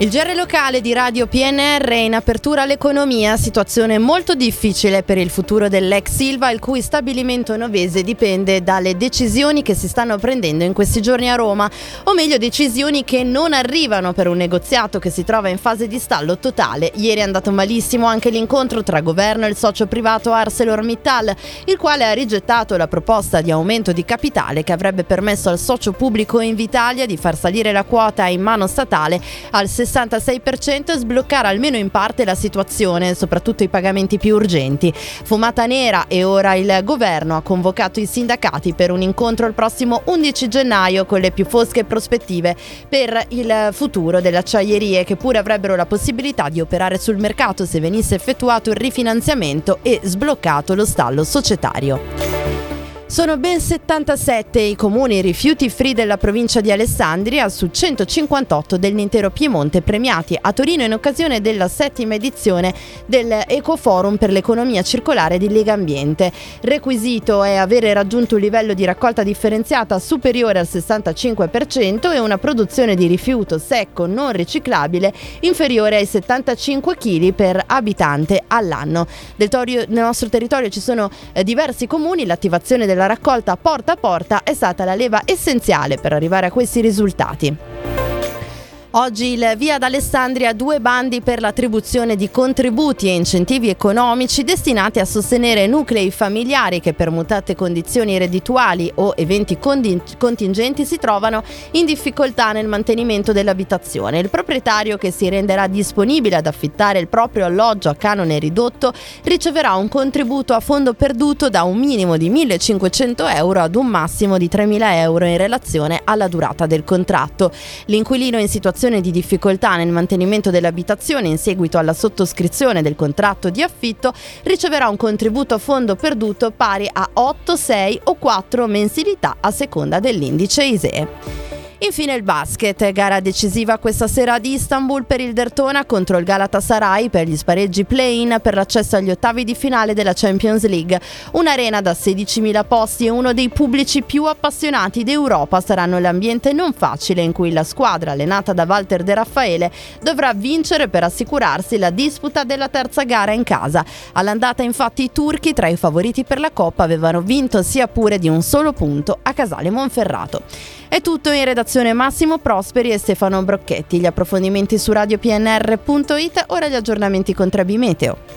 Il GR locale di Radio PNR in apertura all'economia, situazione molto difficile per il futuro dell'ex Silva, il cui stabilimento novese dipende dalle decisioni che si stanno prendendo in questi giorni a Roma, o meglio decisioni che non arrivano per un negoziato che si trova in fase di stallo totale. Ieri è andato malissimo anche l'incontro tra governo e il socio privato ArcelorMittal, il quale ha rigettato la proposta di aumento di capitale che avrebbe permesso al socio pubblico Invitalia di far salire la quota in mano statale al 60%. 66% e sbloccare almeno in parte la situazione, soprattutto i pagamenti più urgenti. Fumata nera e ora il governo ha convocato i sindacati per un incontro il prossimo 11 gennaio con le più fosche prospettive per il futuro delle acciaierie che pure avrebbero la possibilità di operare sul mercato se venisse effettuato il rifinanziamento e sbloccato lo stallo societario. Sono ben 77 i comuni rifiuti free della provincia di Alessandria su 158 dell'intero Piemonte premiati a Torino in occasione della settima edizione del Ecoforum per l'economia circolare di Lega Ambiente. Requisito è avere raggiunto un livello di raccolta differenziata superiore al 65% e una produzione di rifiuto secco non riciclabile inferiore ai 75 kg per abitante all'anno. Nel, nostro territorio ci sono eh, diversi comuni, l'attivazione della la raccolta porta a porta è stata la leva essenziale per arrivare a questi risultati. Oggi il Via d'Alessandria ha due bandi per l'attribuzione di contributi e incentivi economici destinati a sostenere nuclei familiari che per mutate condizioni reddituali o eventi contingenti si trovano in difficoltà nel mantenimento dell'abitazione. Il proprietario che si renderà disponibile ad affittare il proprio alloggio a canone ridotto riceverà un contributo a fondo perduto da un minimo di 1.500 euro ad un massimo di 3.000 euro in relazione alla durata del contratto. L'inquilino in situazione situazione di difficoltà nel mantenimento dell'abitazione in seguito alla sottoscrizione del contratto di affitto riceverà un contributo a fondo perduto pari a 8, 6 o 4 mensilità a seconda dell'indice ISEE. Infine il basket, gara decisiva questa sera ad Istanbul per il Dertona contro il Galatasaray per gli spareggi play-in per l'accesso agli ottavi di finale della Champions League. Un'arena da 16.000 posti e uno dei pubblici più appassionati d'Europa saranno l'ambiente non facile in cui la squadra allenata da Walter De Raffaele dovrà vincere per assicurarsi la disputa della terza gara in casa. All'andata infatti i turchi tra i favoriti per la Coppa avevano vinto sia pure di un solo punto a Casale Monferrato. È tutto in redazione Massimo Prosperi e Stefano Brocchetti. Gli approfondimenti su radiopnr.it, ora gli aggiornamenti con Trebi Meteo.